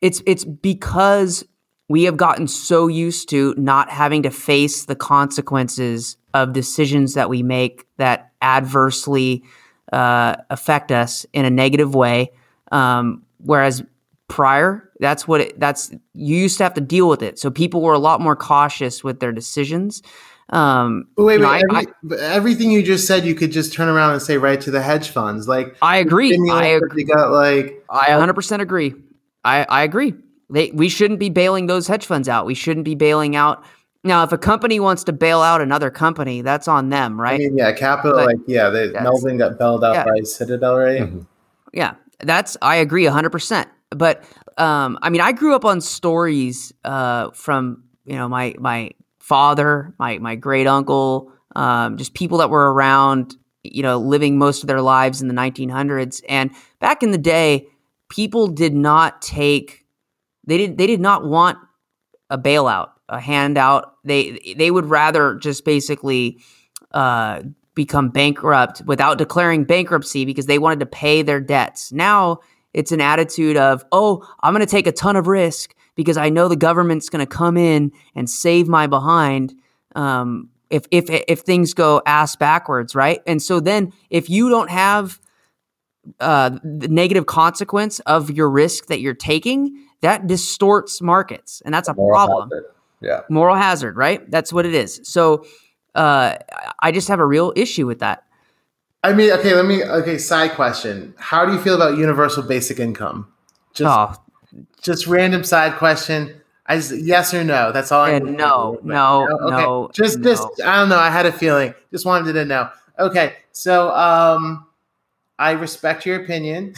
it's it's because we have gotten so used to not having to face the consequences of decisions that we make that adversely uh, affect us in a negative way. Um, whereas prior. That's what it, that's you used to have to deal with it. So people were a lot more cautious with their decisions. Um, wait, wait, know, every, I, everything you just said, you could just turn around and say right to the hedge funds. Like I agree. I agree. got like I 100 percent agree. I I agree. They we shouldn't be bailing those hedge funds out. We shouldn't be bailing out Now, if a company wants to bail out another company, that's on them, right? I mean, yeah, Capital, But- like, yeah, they, Melvin got bailed out Yeah. by Citadel, right? Mhm. Yeah, that's I agree hundred percent. But um, I mean, I grew up on stories uh, from you know my my father, my my great uncle, um, just people that were around, you know, living most of their lives in the 1900s. And back in the day, people did not take they did they did not want a bailout, a handout. They they would rather just basically uh, become bankrupt without declaring bankruptcy because they wanted to pay their debts. Now it's an attitude of, oh, I'm going to take a ton of risk because I know the government's going to come in and save my behind. Um, if if if things go ass backwards, right? And so then if you don't have uh, the negative consequence of your risk that you're taking, that distorts markets, and that's a Moral problem hazard. Yeah. moral hazard, right? That's what it is. So uh, I just have a real issue with that. I mean, okay, let me, okay, side question. How do you feel about universal basic income? Just, oh, just random side question. I just, yes or no? That's all I need. no, no, Okay. no, Just, no. just, I don't know. I had a feeling. Just wanted to know. Okay, so um, I respect your opinion.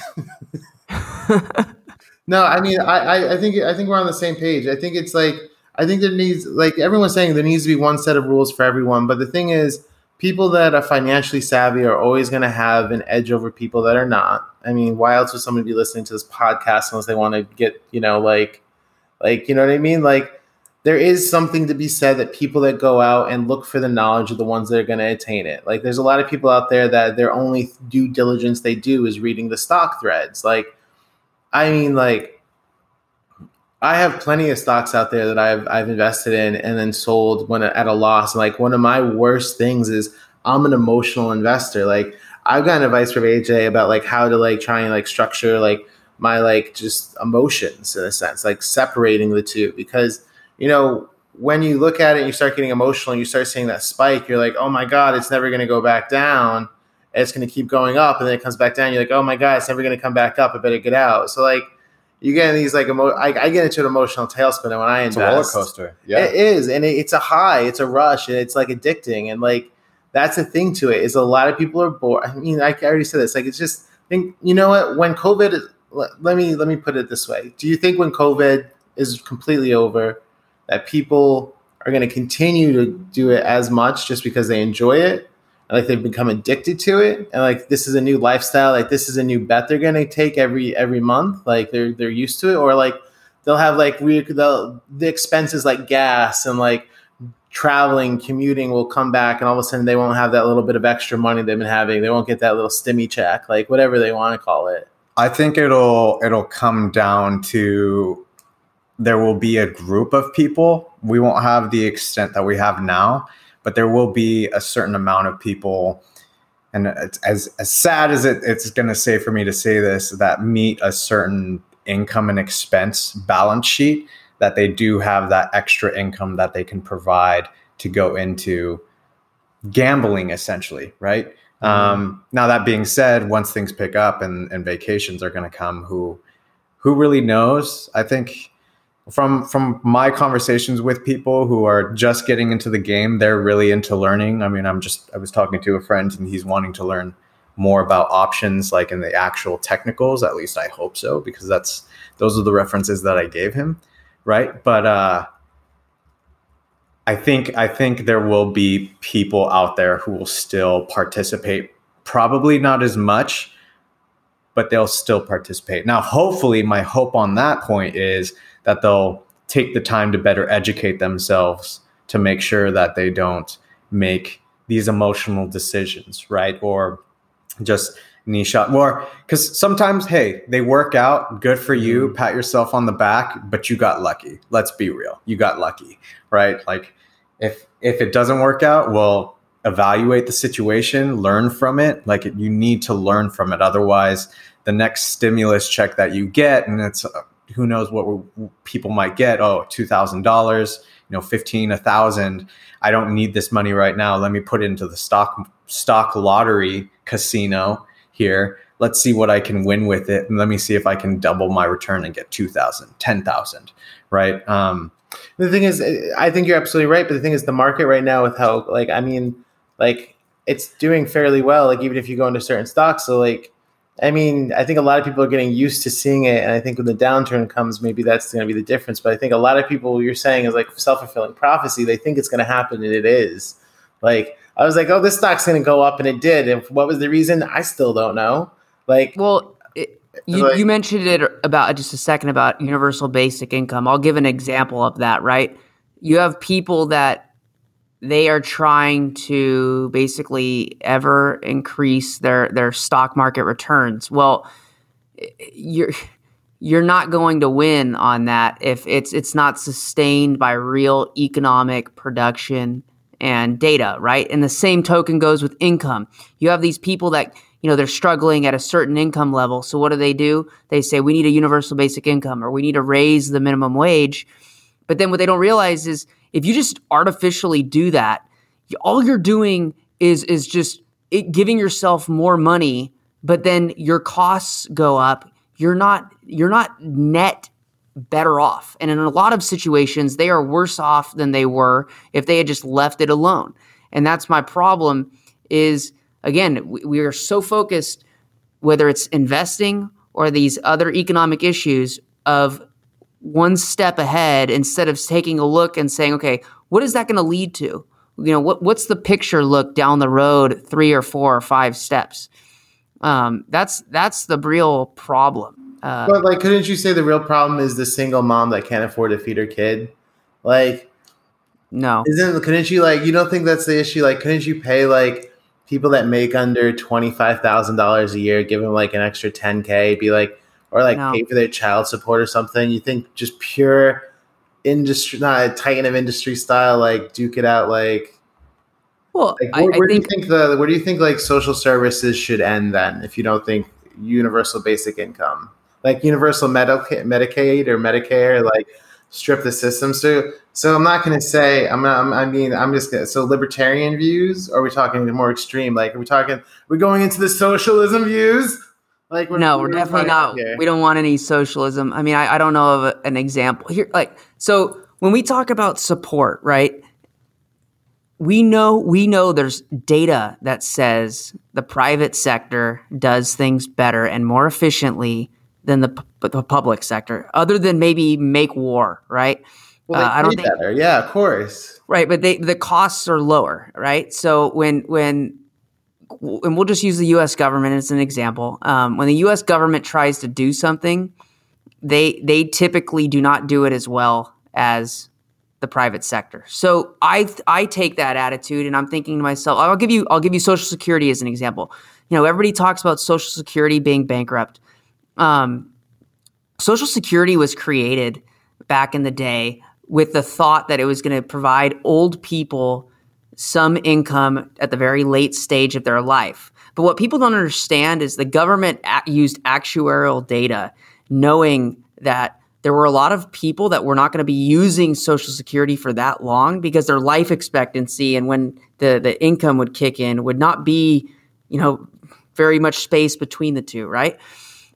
[LAUGHS] No, I mean, I, I, I think I think we're on the same page. I think it's like I think there needs like everyone's saying there needs to be one set of rules for everyone. But the thing is, people that are financially savvy are always going to have an edge over people that are not. I mean, why else would somebody be listening to this podcast unless they want to get you know like like you know what I mean? Like there is something to be said that people that go out and look for the knowledge are the ones that are going to attain it. Like there's a lot of people out there that their only due diligence they do is reading the stock threads. Like I mean, like I have plenty of stocks out there that I've I've invested in and then sold when at a loss. Like one of my worst things is I'm an emotional investor. Like I've gotten advice from AJ about like how to like try and like structure like my like just emotions in a sense, like separating the two because you know when you look at it and you start getting emotional and you start seeing that spike, you're like, oh my god, it's never going to go back down. It's going to keep going up, and then it comes back down. You're like, oh my god, it's never going to come back up. I better get out. So like you get these like emo- I, I get into an emotional tailspin when I invest, It's a roller coaster. Yeah. It is, and it, it's a high, it's a rush, and it's like addicting, and like that's the thing to it is a lot of people are bored. I mean, I already said this. Like it's just think you know what when COVID. Let, let me let me put it this way. Do you think when COVID is completely over, that people are going to continue to do it as much just because they enjoy it? Like they've become addicted to it, and like this is a new lifestyle. Like this is a new bet they're going to take every every month. Like they're they're used to it, or like they'll have like they'll, the expenses like gas and like traveling, commuting will come back, and all of a sudden they won't have that little bit of extra money they've been having. They won't get that little stimmy check, like whatever they want to call it. I think it'll it'll come down to there will be a group of people. We won't have the extent that we have now, but there will be a certain amount of people. And it's as as sad as it, it's going to say for me to say this that meet a certain income and expense balance sheet that they do have that extra income that they can provide to go into gambling essentially right? Um, now that being said, once things pick up and, and vacations are going to come, who who really knows? I think from from my conversations with people who are just getting into the game, they're really into learning. I mean, I'm just I was talking to a friend and he's wanting to learn more about options, like in the actual technicals. At least I hope so, because that's those are the references that I gave him, right? But uh, I think I think there will be people out there who will still participate. Probably not as much, but they'll still participate. Now, hopefully, my hope on that point is that they'll take the time to better educate themselves to make sure that they don't make these emotional decisions, right? Or just niche out more because sometimes hey they work out good for you mm-hmm. pat yourself on the back but you got lucky. Let's be real. You got lucky right? Like if if it doesn't work out well evaluate the situation learn from it. Like you need to learn from it. Otherwise the next stimulus check that you get and it's who knows what people might get. Oh $2000 you know 15 1000 i don't need this money right now. Let me put it into the stock stock lottery casino here. Let's see what i can win with it. And let me see if i can double my return and get 2000 10000 right? Um, The thing is, I think you're absolutely right. But the thing is, the market right now, with how like I mean, like it's doing fairly well. Like even if you go into certain stocks, so like I mean, I think a lot of people are getting used to seeing it, and I think when the downturn comes, maybe that's going to be the difference. But I think a lot of people, you're saying, is like self fulfilling prophecy. They think it's going to happen, and it is. Like I was like, oh, this stock's going to go up, and it did. And what was the reason? I still don't know. Like, well, it, you, like, you mentioned it about just a second about universal basic income. I'll give an example of that. Right, you have people that they are trying to basically ever increase their their stock market returns. Well, you're you're not going to win on that if it's it's not sustained by real economic production and data, right? And the same token goes with income. You have these people that you know they're struggling at a certain income level. So what do they do? They say we need a universal basic income or we need to raise the minimum wage. But then what they don't realize is if you just artificially do that, all you're doing is is just giving yourself more money, but then your costs go up. You're not you're not net better off. And in a lot of situations, they are worse off than they were if they had just left it alone. And that's my problem is again, we, we are so focused whether it's investing or these other economic issues of one step ahead instead of taking a look and saying, okay, what is that going to lead to? You know, what what's the picture look down the road three or four or five steps? Um, that's that's the real problem. Uh, but like, couldn't you say the real problem is the single mom that can't afford to feed her kid? Like, no, isn't couldn't you like you don't think that's the issue? Like, couldn't you pay like people that make under twenty five thousand dollars a year, give them like an extra ten k, be like or like no. pay for their child support or something. You think just pure industry, not a titan of industry style, like duke it out, like. Well, like, where, I, where I do you think the where do you think like social services should end then? If you don't think universal basic income, like universal Medicaid, Medicaid or Medicare, like strip the system. So, so I'm not going to say I'm, I'm. I mean, I'm just gonna, so libertarian views. Or are we talking more extreme? Like, are we talking? We're going into the socialism views. Like, we're, no, we're, we're definitely not. Here. We don't want any socialism. I mean, I, I don't know of a, an example here. Like, so when we talk about support, right? We know we know there's data that says the private sector does things better and more efficiently than the, the public sector, other than maybe make war, right? Well, uh, I don't think better. Yeah, of course. Right, but they the costs are lower, right? So when when and we'll just use the U.S. government as an example. Um, when the U.S. government tries to do something, they they typically do not do it as well as the private sector. So I I take that attitude, and I'm thinking to myself, I'll give you I'll give you Social Security as an example. You know, everybody talks about Social Security being bankrupt. Um, Social Security was created back in the day with the thought that it was going to provide old people some income at the very late stage of their life. But what people don't understand is the government used actuarial data, knowing that there were a lot of people that were not going to be using Social Security for that long because their life expectancy and when the, the income would kick in would not be, you know, very much space between the two, right?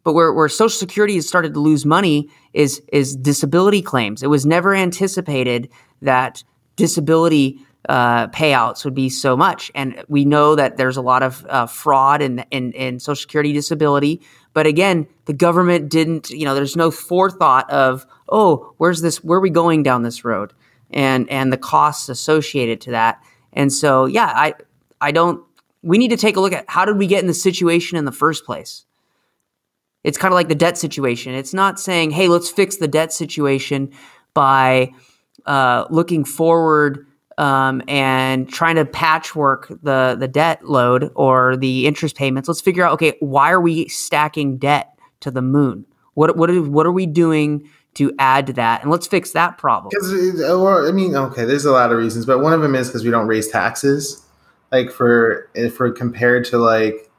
But where, where Social Security has started to lose money is is disability claims. It was never anticipated that disability uh, payouts would be so much. And we know that there's a lot of uh, fraud in, in, in Social Security disability. But again, the government didn't, you know, there's no forethought of, oh, where's this, where are we going down this road? And, and the costs associated to that. And so, yeah, I, I don't, we need to take a look at how did we get in the situation in the first place? It's kind of like the debt situation. It's not saying, hey, let's fix the debt situation by uh, looking forward um, and trying to patchwork the the debt load or the interest payments. Let's figure out okay, why are we stacking debt to the moon? What what are, what are we doing to add to that? And let's fix that problem. Because I mean, okay, there's a lot of reasons, but one of them is because we don't raise taxes, like for for compared to like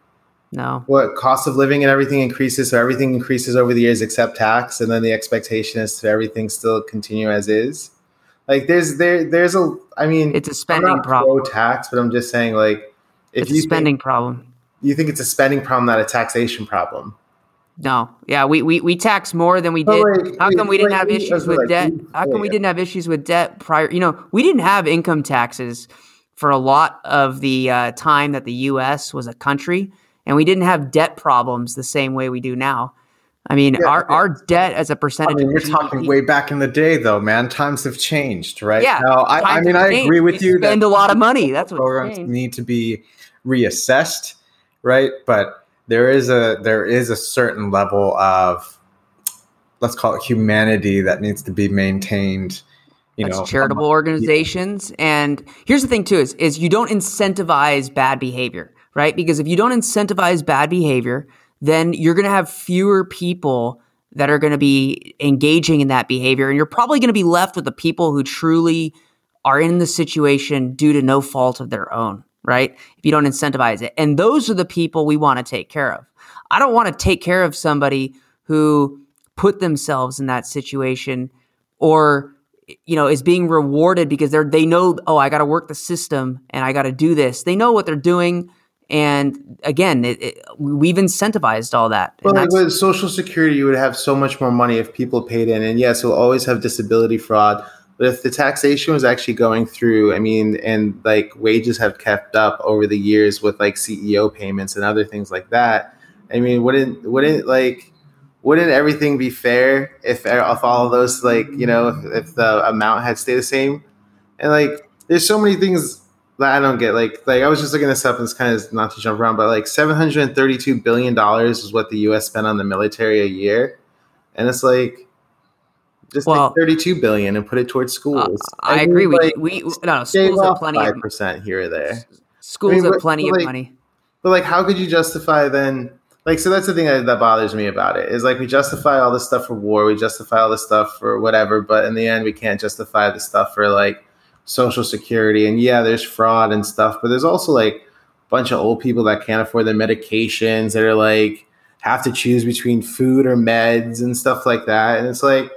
no what cost of living and everything increases so everything increases over the years except tax and then the expectation is to everything still continue as is like there's there there's a I mean it's a spending problem. tax, but I'm just saying like if it's you a spending think, problem. You think it's a spending problem, not a taxation problem. No, yeah, we we, we tax more than we did. like, How come we didn't have issues with like, debt? How come we didn't have issues with debt prior? You know, we didn't have income taxes for a lot of the uh, time that the U.S. was a country, and we didn't have debt problems the same way we do now. I mean, Yeah, our, yeah. our debt as a percentage. mean, of you're talking way back in the day, though, man. Times have changed, right? Yeah, Now, I, I mean, I agree with you spend that a lot of money. That's what's programs need to be reassessed, right? But there is a there is a certain level of let's call it humanity that needs to be maintained. You That's know, charitable organizations. And here's the thing too is is you don't incentivize bad behavior, right? Because if you don't incentivize bad behavior, then you're going to have fewer people that are going to be engaging in that behavior and you're probably going to be left with the people who truly are in the situation due to no fault of their own, right? If you don't incentivize it. And those are the people we want to take care of. I don't want to take care of somebody who put themselves in that situation or you know is being rewarded because they're they know oh I got to work the system and I got to do this. They know what they're doing and again it, it, we've incentivized all that. Well, like with Social Security, you would have so much more money if people paid in. And yes, we'll always have disability fraud. But if the taxation was actually going through, I mean, and like wages have kept up over the years with like CEO payments and other things like that. I mean, wouldn't wouldn't like wouldn't everything be fair if if all of those like you know if, if the amount had stayed the same? And like, there's so many things I don't get. Like, like I was just looking this up, and it's kind of not to jump around, but like 732 billion dollars is what the U.S. spent on the military a year, and it's like just Well- take 32 billion and put it towards uh, schools. I, mean, agree. We, like, we no, schools have plenty of five percent here or there. schools I mean, have but- plenty but, of like, money. But like, how could you justify then? Like, so that's the thing that, that bothers me about it is like we justify all this stuff for war, we justify all this stuff for whatever, but in the end, we can't justify the stuff for like social security. And yeah, there's fraud and stuff, but there's also like a bunch of old people that can't afford their medications that are like have to choose between food or meds and stuff like that. And it's like,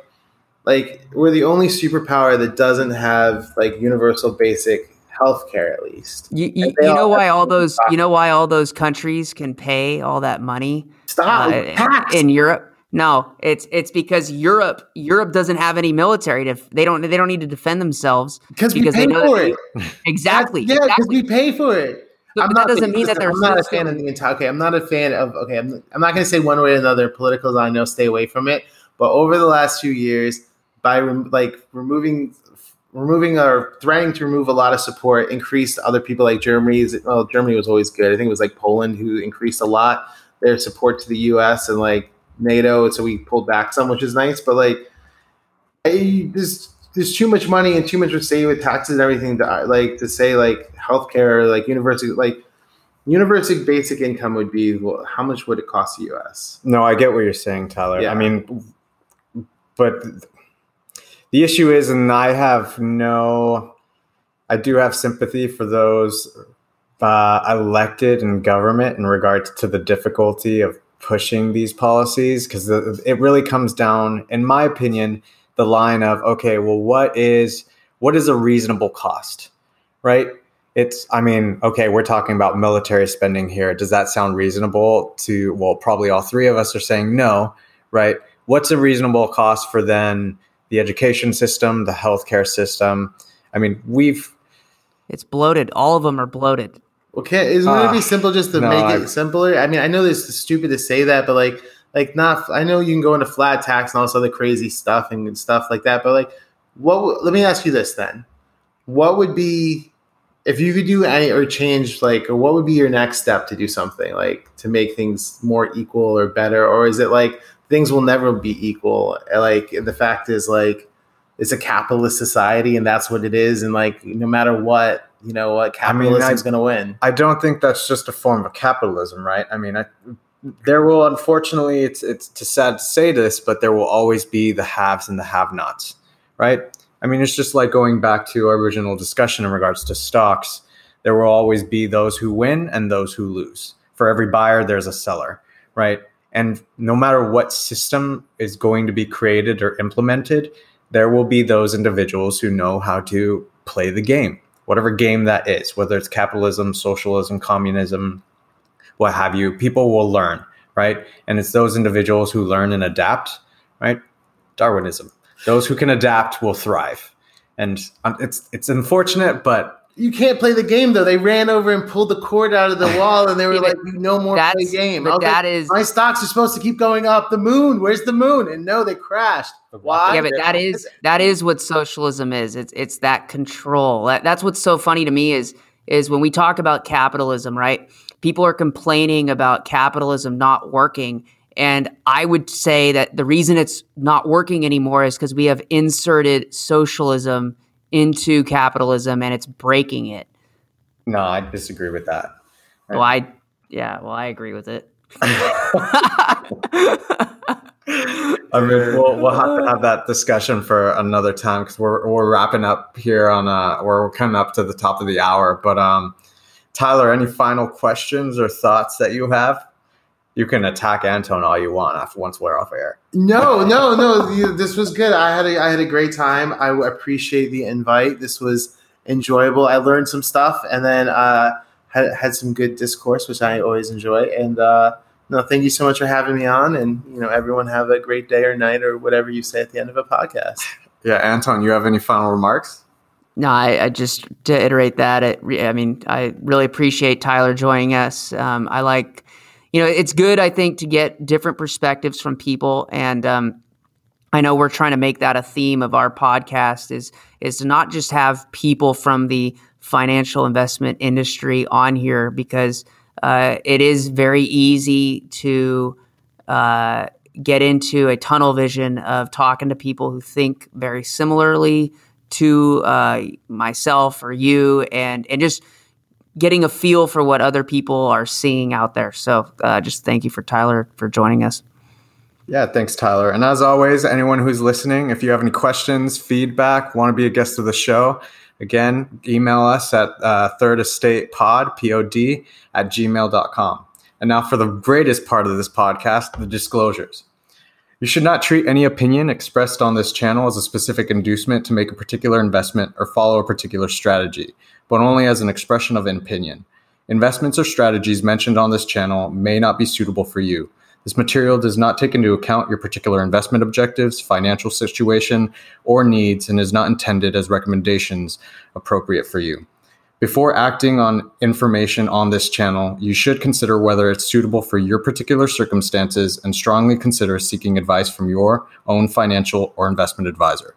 like we're the only superpower that doesn't have like universal basic health care at least. You, you, you know why all those stop. you know why all those countries can pay all that money Stop uh, in Europe? No, it's it's because Europe Europe doesn't have any military to they don't they don't need to defend themselves because we pay know for it. they- exactly Yeah, because exactly. we pay for it. But that doesn't mean that their I'm not a fan of the entire. Okay, I'm not a fan of. Okay, I'm, I'm not going to say one way or another. Politicals, I know, stay away from it. But over the last few years, by rem- like removing, removing or threatening to remove a lot of support, increased other people like Germany's. Well, Germany was always good. I think it was like Poland who increased a lot their support to the U.S. and like NATO. So we pulled back some, which is nice. But like, I, there's there's too much money and too much to say with taxes and everything to like to say like healthcare, like university, like university basic income would be well, how much would it cost the U.S. No, I get what you're saying, Tyler. Yeah. I mean, but the issue is, and I have no, I do have sympathy for those uh, elected in government in regards to the difficulty of pushing these policies because it really comes down, in my opinion, the line of okay, well, what is what is a reasonable cost, right? It's, I mean, okay, we're talking about military spending here. Does that sound reasonable to, well, probably all three of us are saying no, right? What's a reasonable cost for then the education system, the healthcare system? I mean, we've, It's bloated. All of them are bloated. Okay, isn't it Ah, be simple just to no, make I- it simpler? I mean, I know this is stupid to say that, but like, like not. I know you can go into flat tax and all this other crazy stuff and stuff like that, but like, what? would- Let me ask you this then: What would be if you could do any or change like, or what would be your next step to do something like to make things more equal or better, or is it like things will never be equal? Like the fact is like it's a capitalist society and that's what it is, and like no matter what, you know what, I mean, capitalism is going to win. I don't think that's just a form of capitalism, right? I mean, I, there will unfortunately, it's it's too sad to say this, but there will always be the haves and the have-nots, right? I mean, it's just like going back to our original discussion in regards to stocks. There will always be those who win and those who lose. For every buyer, there's a seller, right? And no matter what system is going to be created or implemented, there will be those individuals who know how to play the game, whatever game that is, whether it's capitalism, socialism, communism, what have you. People will learn right? And it's those individuals who learn and adapt, right? Darwinism. Those who can adapt will thrive. And um, it's it's unfortunate, but you can't play the game though. They ran over and pulled the cord out of the [LAUGHS] wall, and they were like, but "No more play game." but I that like, is- my stocks are supposed to keep going up. The moon, where's the moon? And no, they crashed. Why? yeah, but that is that is what socialism is. It's it's that control. That, that's what's so funny to me is is when we talk about capitalism, right? People are complaining about capitalism not working, and I would say that the reason it's not working anymore is because we have inserted socialism into capitalism, and it's breaking it. no, I disagree with that. Well, I yeah, well, I agree with it. [LAUGHS] I mean, we'll, we'll have to have that discussion for another time because we're, we're wrapping up here on uh we're coming up to the top of the hour. But um, Tyler, any final questions or thoughts that you have? You can attack Anton all you want after once we're off air. No, no, no. you- This was good. I had a, I had a great time. I appreciate the invite. This was enjoyable. I learned some stuff, and then uh, had had some good discourse, which I always enjoy. And uh, no, thank you so much for having me on. And you know, everyone have a great day or night or whatever you say at the end of a podcast. [LAUGHS] Yeah, Anton, you have any final remarks? No, I, I just to iterate that. It, I mean, I really appreciate Tyler joining us. Um, I like, you know, it's good. I think to get different perspectives from people, and um, I know we're trying to make that a theme of our podcast is is to not just have people from the financial investment industry on here because uh, it is very easy to uh, get into a tunnel vision of talking to people who think very similarly to uh, myself or you, and and just getting a feel for what other people are seeing out there. So, uh, just thank you for Tyler for joining us. Yeah, thanks, Tyler. And as always, anyone who's listening, if you have any questions, feedback, want to be a guest of the show, again, email us at uh, third estate pod, P-O-D, at gmail.com. And now for the greatest part of this podcast, the disclosures. You should not treat any opinion expressed on this channel as a specific inducement to make a particular investment or follow a particular strategy, but only as an expression of opinion. Investments or strategies mentioned on this channel may not be suitable for you. This material does not take into account your particular investment objectives, financial situation, or needs and is not intended as recommendations appropriate for you. Before acting on information on this channel, you should consider whether it's suitable for your particular circumstances and strongly consider seeking advice from your own financial or investment advisor.